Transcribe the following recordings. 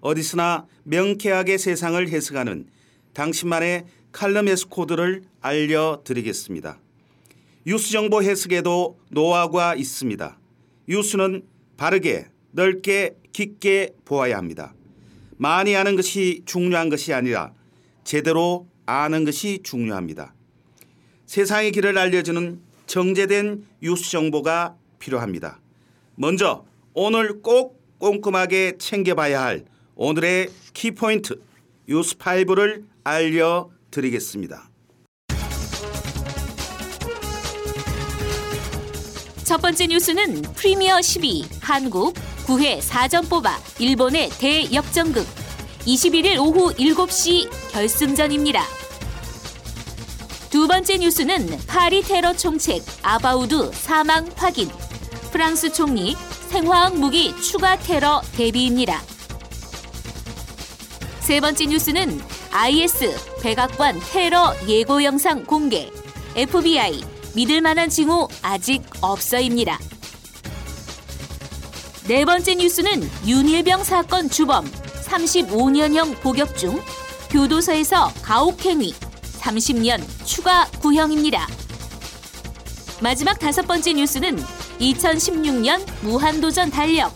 어디서나 명쾌하게 세상을 해석하는 당신만의 칼럼 에스 코드를 알려드리겠습니다. 뉴스 정보 해석에도 노하우가 있습니다. 뉴스는 바르게, 넓게, 깊게 보아야 합니다. 많이 아는 것이 중요한 것이 아니라 제대로 아는 것이 중요합니다. 세상의 길을 알려주는 정제된 뉴스 정보가 필요합니다. 먼저 오늘 꼭 꼼꼼하게 챙겨봐야 할 오늘의 키포인트 뉴스5를 알려드리겠습니다. 첫 번째 뉴스는 프리미어 12 한국 9회 4점 뽑아 일본의 대역전극 21일 오후 7시 결승전입니다. 두 번째 뉴스는 파리 테러 총책 아바우드 사망 확인 프랑스 총리 생화학 무기 추가 테러 대비입니다. 세 번째 뉴스는 IS 백악관 테러 예고 영상 공개 FBI 믿을 만한 징후 아직 없어입니다. 네 번째 뉴스는 윤일병 사건 주범 35년형 복역 중 교도소에서 가혹행위 30년 추가 구형입니다. 마지막 다섯 번째 뉴스는 2016년 무한도전 달력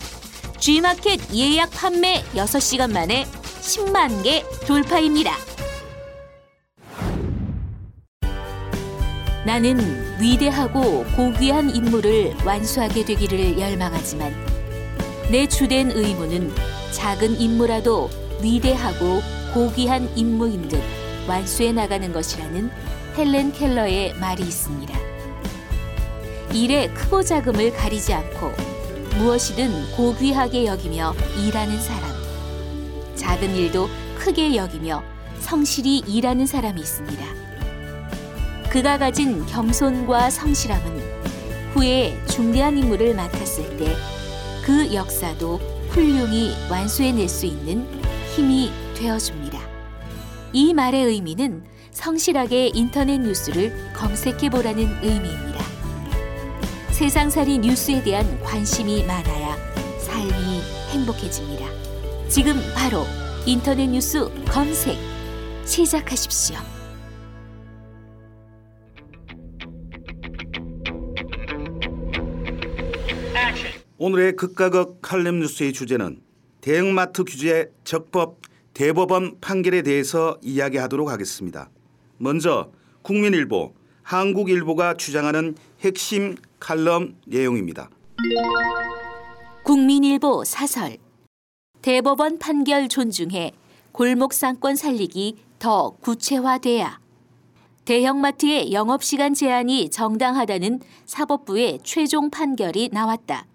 G마켓 예약 판매 6시간 만에 10만 개 돌파입니다. 나는 위대하고 고귀한 임무를 완수하게 되기를 열망하지만 내 주된 의무는 작은 임무라도 위대하고 고귀한 임무인 듯 완수해 나가는 것이라는 헬렌 켈러의 말이 있습니다. 일의 크고 작음을 가리지 않고 무엇이든 고귀하게 여기며 일하는 사람. 작은 일도 크게 여기며 성실히 일하는 사람이 있습니다. 그가 가진 겸손과 성실함은 후에 중대한 임무를 맡았을 때 그 역사도 훌륭히 완수해낼 수 있는 힘이 되어줍니다. 이 말의 의미는 성실하게 인터넷 뉴스를 검색해 보라는 의미입니다. 세상살이 뉴스에 대한 관심이 많아야 삶이 행복해집니다. 지금 바로 인터넷 뉴스 검색 시작하십시오. 오늘의 극과 극 칼럼 뉴스의 주제는 대형마트 규제 적법 대법원 판결에 대해서 이야기하도록 하겠습니다. 먼저 국민일보, 한국일보가 주장하는 핵심 칼럼 내용입니다. 국민일보 사설 대법원 판결 존중해 골목 상권 살리기 더 구체화돼야 대형마트의 영업시간 제한이 정당하다는 사법부의 최종 판결이 나왔다.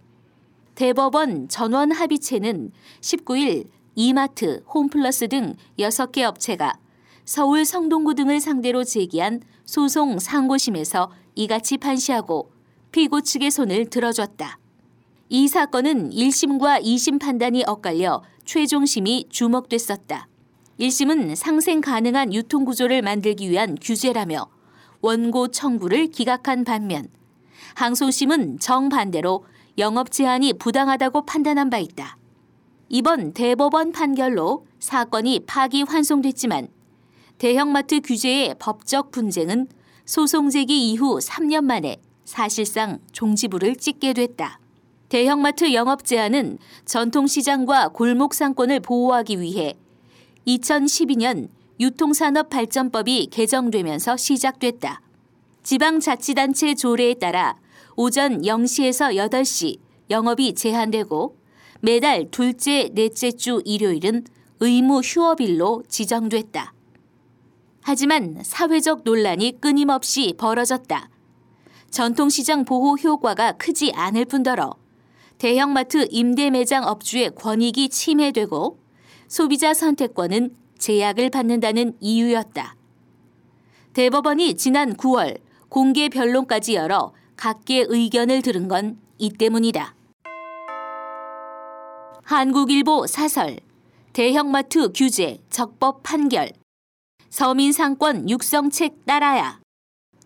대법원 전원 합의체는 19일 이마트, 홈플러스 등 6개 업체가 서울 성동구 등을 상대로 제기한 소송 상고심에서 이같이 판시하고 피고 측의 손을 들어줬다. 이 사건은 1심과 2심 판단이 엇갈려 최종심이 주목됐었다. 1심은 상생 가능한 유통구조를 만들기 위한 규제라며 원고 청구를 기각한 반면 항소심은 정반대로 영업 제한이 부당하다고 판단한 바 있다. 이번 대법원 판결로 사건이 파기 환송됐지만 대형마트 규제의 법적 분쟁은 소송 제기 이후 3년 만에 사실상 종지부를 찍게 됐다. 대형마트 영업 제한은 전통시장과 골목 상권을 보호하기 위해 2012년 유통산업 발전법이 개정되면서 시작됐다. 지방자치단체 조례에 따라 오전 0시에서 8시 영업이 제한되고 매달 둘째, 넷째 주 일요일은 의무 휴업일로 지정됐다. 하지만 사회적 논란이 끊임없이 벌어졌다. 전통시장 보호 효과가 크지 않을 뿐더러 대형마트 임대 매장 업주의 권익이 침해되고 소비자 선택권은 제약을 받는다는 이유였다. 대법원이 지난 9월 공개 변론까지 열어 각계 의견을 들은 건 이 때문이다. 한국일보 사설 대형마트 규제 적법 판결 서민 상권 육성책 따라야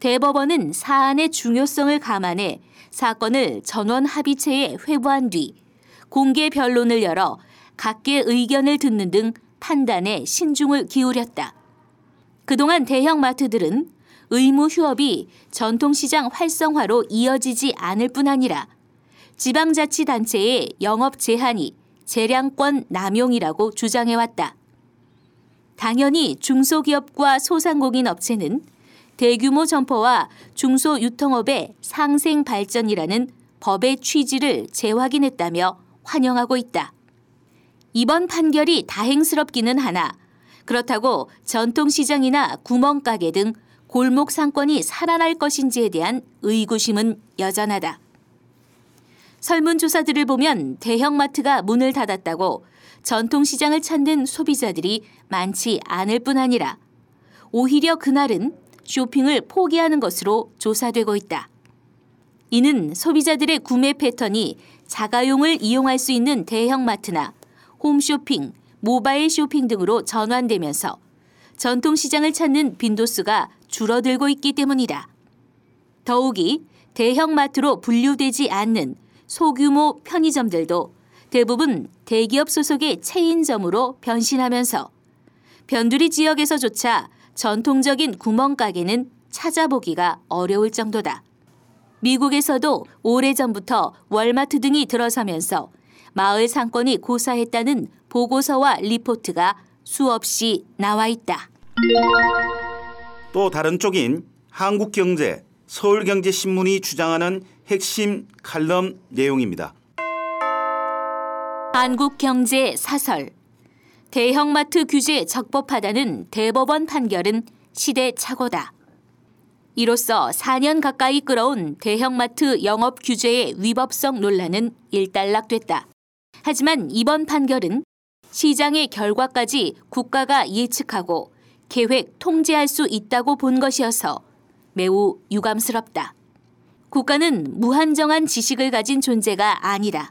대법원은 사안의 중요성을 감안해 사건을 전원 합의체에 회부한 뒤 공개 변론을 열어 각계 의견을 듣는 등 판단에 신중을 기울였다. 그동안 대형마트들은 의무 휴업이 전통시장 활성화로 이어지지 않을 뿐 아니라 지방자치단체의 영업 제한이 재량권 남용이라고 주장해왔다. 당연히 중소기업과 소상공인 업체는 대규모 점포와 중소 유통업의 상생 발전이라는 법의 취지를 재확인했다며 환영하고 있다. 이번 판결이 다행스럽기는 하나 그렇다고 전통시장이나 구멍가게 등 골목 상권이 살아날 것인지에 대한 의구심은 여전하다. 설문조사들을 보면 대형마트가 문을 닫았다고 전통시장을 찾는 소비자들이 많지 않을 뿐 아니라 오히려 그날은 쇼핑을 포기하는 것으로 조사되고 있다. 이는 소비자들의 구매 패턴이 자가용을 이용할 수 있는 대형마트나 홈쇼핑, 모바일 쇼핑 등으로 전환되면서 전통시장을 찾는 빈도수가 줄어들고 있기 때문이다. 더욱이 대형마트로 분류되지 않는 소규모 편의점들도 대부분 대기업 소속의 체인점으로 변신하면서 변두리 지역에서조차 전통적인 구멍가게는 찾아보기가 어려울 정도다. 미국에서도 오래전부터 월마트 등이 들어서면서 마을 상권이 고사했다는 보고서와 리포트가 수없이 나와 있다. 또 다른 쪽인 한국경제, 서울경제신문이 주장하는 핵심 칼럼 내용입니다. 한국경제 사설 대형마트 규제 적법하다는 대법원 판결은 시대착오다. 이로써 4년 가까이 끌어온 대형마트 영업 규제의 위법성 논란은 일단락됐다. 하지만 이번 판결은 시장의 결과까지 국가가 예측하고 계획 통제할 수 있다고 본 것이어서 매우 유감스럽다. 국가는 무한정한 지식을 가진 존재가 아니라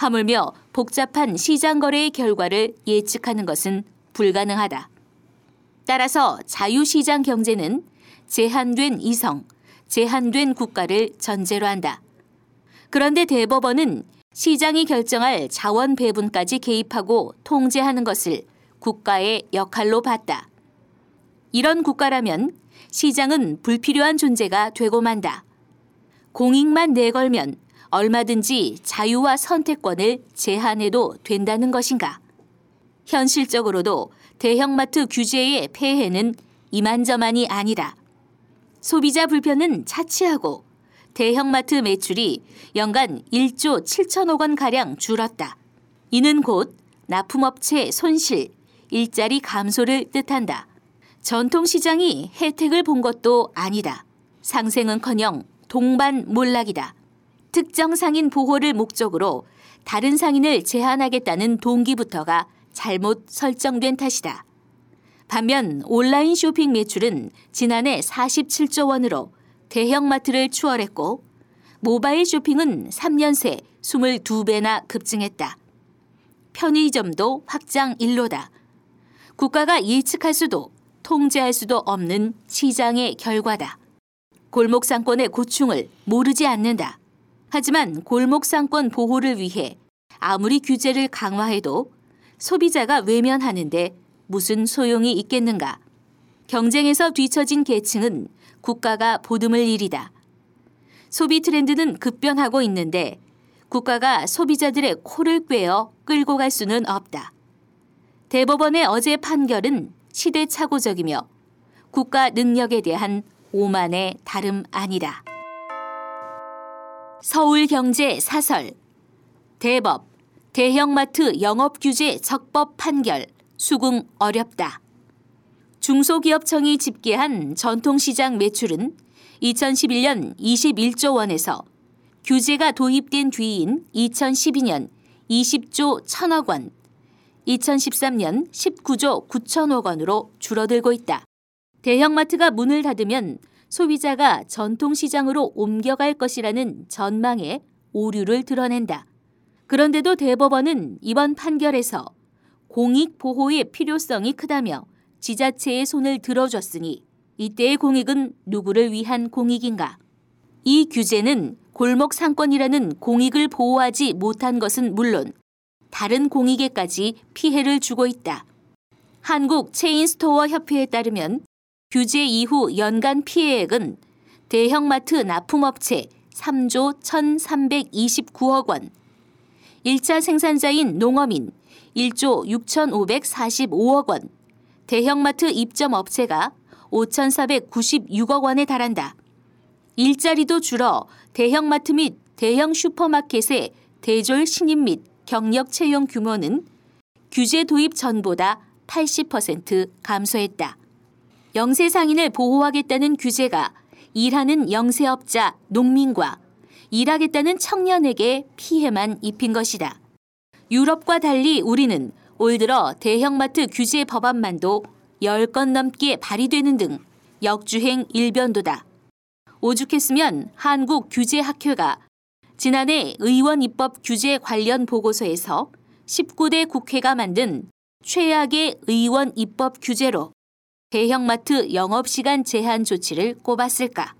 하물며 복잡한 시장 거래의 결과를 예측하는 것은 불가능하다. 따라서 자유시장 경제는 제한된 이성, 제한된 국가를 전제로 한다. 그런데 대법원은 시장이 결정할 자원 배분까지 개입하고 통제하는 것을 국가의 역할로 봤다. 이런 국가라면 시장은 불필요한 존재가 되고 만다. 공익만 내걸면 얼마든지 자유와 선택권을 제한해도 된다는 것인가? 현실적으로도 대형마트 규제의 폐해는 이만저만이 아니라 소비자 불편은 차치하고 대형마트 매출이 연간 1조 7천억 원 가량 줄었다. 이는 곧 납품업체 손실, 일자리 감소를 뜻한다. 전통시장이 혜택을 본 것도 아니다. 상생은커녕 동반 몰락이다. 특정 상인 보호를 목적으로 다른 상인을 제한하겠다는 동기부터가 잘못 설정된 탓이다. 반면 온라인 쇼핑 매출은 지난해 47조 원으로 대형마트를 추월했고 모바일 쇼핑은 3년 새 22배나 급증했다. 편의점도 확장 일로다. 국가가 예측할 수도 통제할 수도 없는 시장의 결과다. 골목 상권의 고충을 모르지 않는다. 하지만 골목 상권 보호를 위해 아무리 규제를 강화해도 소비자가 외면하는데 무슨 소용이 있겠는가? 경쟁에서 뒤처진 계층은 국가가 보듬을 일이다. 소비 트렌드는 급변하고 있는데 국가가 소비자들의 코를 꿰어 끌고 갈 수는 없다. 대법원의 어제 판결은 시대착오적이며 국가 능력에 대한 오만의 다름 아니라. 서울경제 사설 대법 대형마트 영업규제 적법 판결 수긍 어렵다. 중소기업청이 집계한 전통시장 매출은 2011년 21조 원에서 규제가 도입된 뒤인 2012년 20조 1천억 원, 2013년 19조 9천억 원으로 줄어들고 있다. 대형마트가 문을 닫으면 소비자가 전통시장으로 옮겨갈 것이라는 전망에 오류를 드러낸다. 그런데도 대법원은 이번 판결에서 공익 보호의 필요성이 크다며 지자체의 손을 들어줬으니 이때의 공익은 누구를 위한 공익인가? 이 규제는 골목 상권이라는 공익을 보호하지 못한 것은 물론 다른 공익에까지 피해를 주고 있다. 한국 체인스토어 협회에 따르면 규제 이후 연간 피해액은 대형마트 납품업체 3조 1,329억 원, 1차 생산자인 농어민 1조 6,545억 원, 대형마트 입점 업체가 5,496억 원에 달한다. 일자리도 줄어 대형마트 및 대형 슈퍼마켓의 대졸 신입 및 경력 채용 규모는 규제 도입 전보다 80% 감소했다. 영세 상인을 보호하겠다는 규제가 일하는 영세업자, 농민과 일하겠다는 청년에게 피해만 입힌 것이다. 유럽과 달리 우리는 올 들어 대형마트 규제 법안만도 10건 넘게 발의되는 등 역주행 일변도다. 오죽했으면 한국 규제학회가 지난해 의원 입법 규제 관련 보고서에서 19대 국회가 만든 최악의 의원 입법 규제로 대형마트 영업시간 제한 조치를 꼽았을까?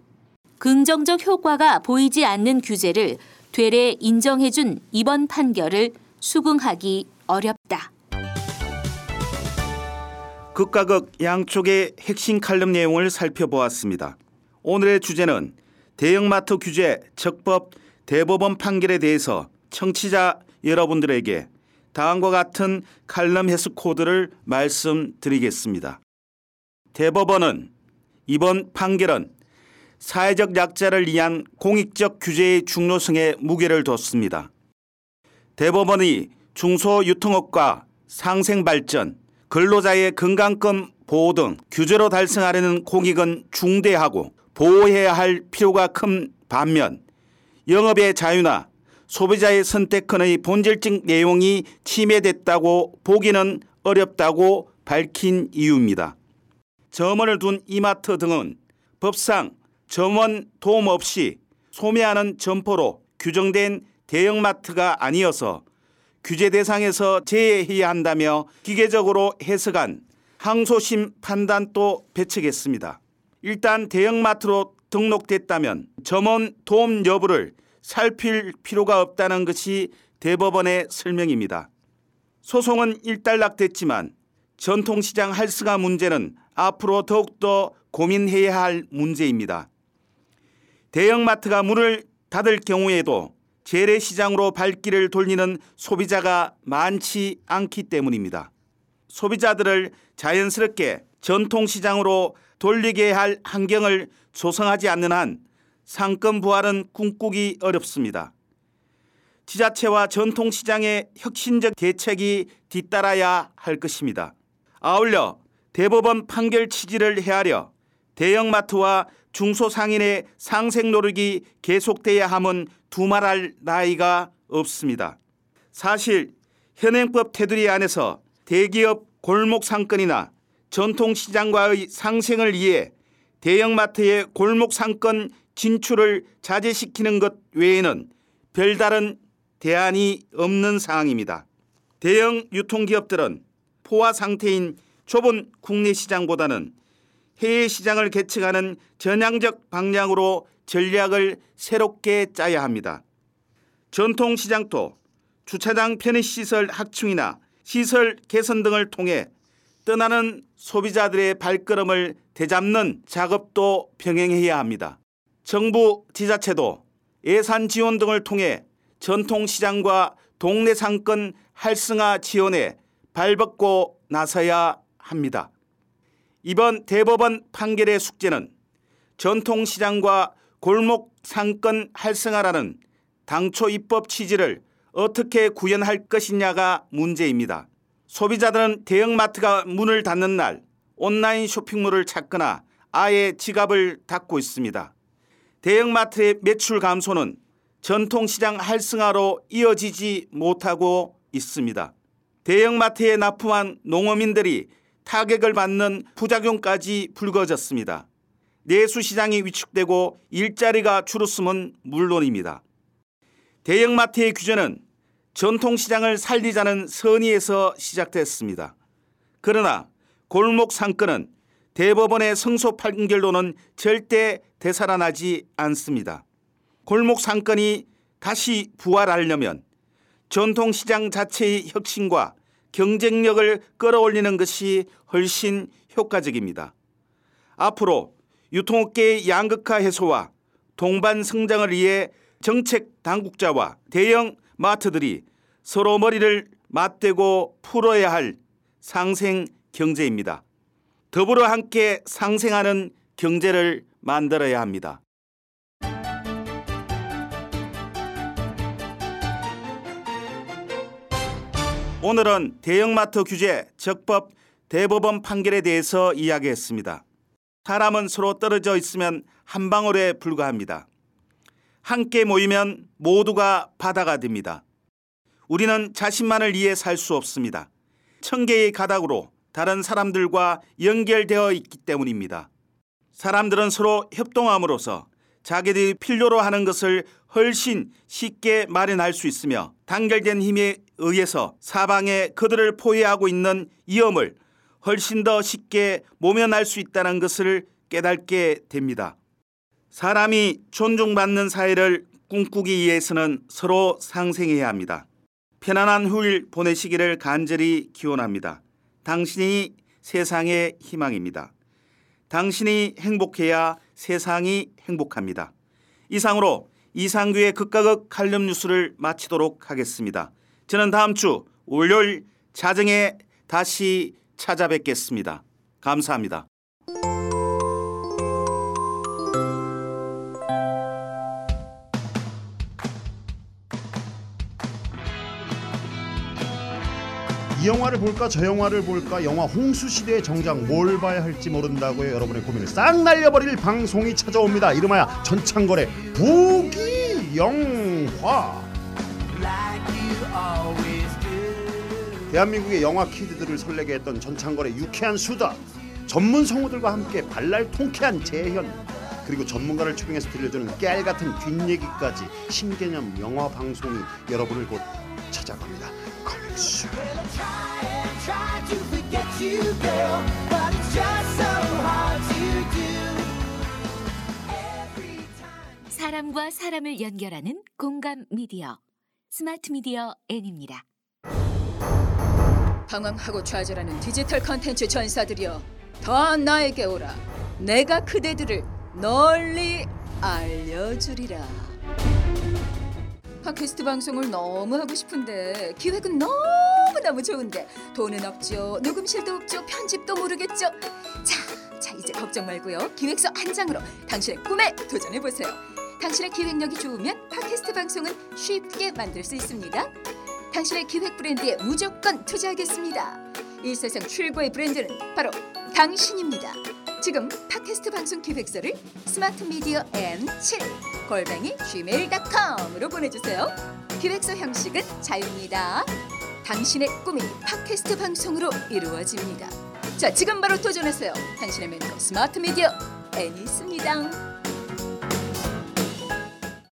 긍정적 효과가 보이지 않는 규제를 되레 인정해준 이번 판결을 수긍하기 어렵다. 극과 극 양쪽의 핵심 칼럼 내용을 살펴보았습니다. 오늘의 주제는 대형마트 규제 적법 대법원 판결에 대해서 청취자 여러분들에게 다음과 같은 칼럼 해석 코드를 말씀드리겠습니다. 대법원은 이번 판결은 사회적 약자를 위한 공익적 규제의 중요성에 무게를 뒀습니다. 대법원이 중소유통업과 상생발전, 근로자의 건강권 보호 등 규제로 달성하려는 공익은 중대하고 보호해야 할 필요가 큰 반면 영업의 자유나 소비자의 선택권의 본질적 내용이 침해됐다고 보기는 어렵다고 밝힌 이유입니다. 점원을 둔 이마트 등은 법상 점원 도움 없이 소매하는 점포로 규정된 대형마트가 아니어서 규제 대상에서 제외해야 한다며 기계적으로 해석한 항소심 판단도 배척했습니다. 일단 대형마트로 등록됐다면 점원 도움 여부를 살필 필요가 없다는 것이 대법원의 설명입니다. 소송은 일단락됐지만 전통시장 할수가 문제는 앞으로 더욱더 고민해야 할 문제입니다. 대형마트가 문을 닫을 경우에도 재래시장으로 발길을 돌리는 소비자가 많지 않기 때문입니다. 소비자들을 자연스럽게 전통시장으로 돌리게 할 환경을 조성하지 않는 한 상권 부활은 꿈꾸기 어렵습니다. 지자체와 전통시장의 혁신적 대책이 뒤따라야 할 것입니다. 아울러 대법원 판결 취지를 헤아려 대형마트와 중소상인의 상생 노력이 계속돼야 함은 두말할 나이가 없습니다. 사실 현행법 테두리 안에서 대기업 골목 상권이나 전통시장과의 상생을 위해 대형마트의 골목 상권 진출을 자제시키는 것 외에는 별다른 대안이 없는 상황입니다. 대형 유통기업들은 포화 상태인 좁은 국내 시장보다는 해외 시장을 개척하는 전향적 방향으로 전략을 새롭게 짜야 합니다. 전통 시장도 주차장 편의시설 확충이나 시설 개선 등을 통해 떠나는 소비자들의 발걸음을 되잡는 작업도 병행해야 합니다. 정부 지자체도 예산 지원 등을 통해 전통시장과 동네 상권 활성화 지원에 발벗고 나서야 합니다. 이번 대법원 판결의 숙제는 전통시장과 골목 상권 활성화라는 당초 입법 취지를 어떻게 구현할 것이냐가 문제입니다. 소비자들은 대형마트가 문을 닫는 날 온라인 쇼핑몰을 찾거나 아예 지갑을 닫고 있습니다. 대형마트의 매출 감소는 전통시장 활성화로 이어지지 못하고 있습니다. 대형마트에 납품한 농어민들이 타격을 받는 부작용까지 불거졌습니다. 내수시장이 위축되고 일자리가 줄었음은 물론입니다. 대형마트의 규제는 전통시장을 살리자는 선의에서 시작됐습니다. 그러나 골목 상권은 대법원의 성소 판결로는 절대 되살아나지 않습니다. 골목 상권이 다시 부활하려면 전통시장 자체의 혁신과 경쟁력을 끌어올리는 것이 훨씬 효과적입니다. 앞으로 유통업계의 양극화 해소와 동반 성장을 위해 정책 당국자와 대형 마트들이 서로 머리를 맞대고 풀어야 할 상생 경제입니다. 더불어 함께 상생하는 경제를 만들어야 합니다. 오늘은 대형마트 규제 적법 대법원 판결에 대해서 이야기했습니다. 사람은 서로 떨어져 있으면 한 방울에 불과합니다. 함께 모이면 모두가 바다가 됩니다. 우리는 자신만을 위해 살 수 없습니다. 천 개의 가닥으로 다른 사람들과 연결되어 있기 때문입니다. 사람들은 서로 협동함으로써 자기들이 필요로 하는 것을 훨씬 쉽게 마련할 수 있으며 단결된 힘에 의해서 사방에 그들을 포위하고 있는 위험을 훨씬 더 쉽게 모면할 수 있다는 것을 깨닫게 됩니다. 사람이 존중받는 사회를 꿈꾸기 위해서는 서로 상생해야 합니다. 편안한 휴일 보내시기를 간절히 기원합니다. 당신이 세상의 희망입니다. 당신이 행복해야 세상이 행복합니다. 이상으로 이상규의 극과 극 칼럼 뉴스를 마치도록 하겠습니다. 저는 다음 주 월요일 자정에 다시 찾아뵙겠습니다. 감사합니다. 이 영화를 볼까 저 영화를 볼까 영화 홍수 시대의 정작 뭘 봐야 할지 모른다고요 여러분의 고민을 싹 날려버릴 방송이 찾아옵니다 이름하여 전창걸의 부기 영화 대한민국의 영화 키드들을 설레게 했던 전창걸의 유쾌한 수다 전문 성우들과 함께 발랄 통쾌한 재현 그리고 전문가를 초빙해서 들려주는 깨알 같은 뒷얘기까지 신개념 영화 방송이 여러분을 곧 찾아갑니다. time. 사람과 사람을 연결하는 공감 미디어 스마트 미디어 N입니다. 방황하고 좌절하는 디지털 컨텐츠 전사들이여 더 나에게 오라. 내가 그대들을 널리 알려주리라. 팟캐스트 방송을 너무 하고 싶은데 기획은 너무너무 좋은데 돈은 없죠 녹음실도 없죠 편집도 모르겠죠. 자, 자 이제 걱정 말고요. 기획서 한 장으로 당신의 꿈에 도전해보세요. 당신의 기획력이 좋으면 팟캐스트 방송은 쉽게 만들 수 있습니다 당신의 기획 브랜드에 무조건 투자하겠습니다. 이 세상 최고의 브랜드는 바로 당신입니다. 지금 팟캐스트 방송 기획서를 스마트 미디어 N7 골뱅이 gmail.com으로 보내주세요. 기획서 형식은 자유입니다. 당신의 꿈이 팟캐스트 방송으로 이루어집니다. 자, 지금 바로 도전하세요. 당신의 멘토 스마트 미디어 N이 있습니다.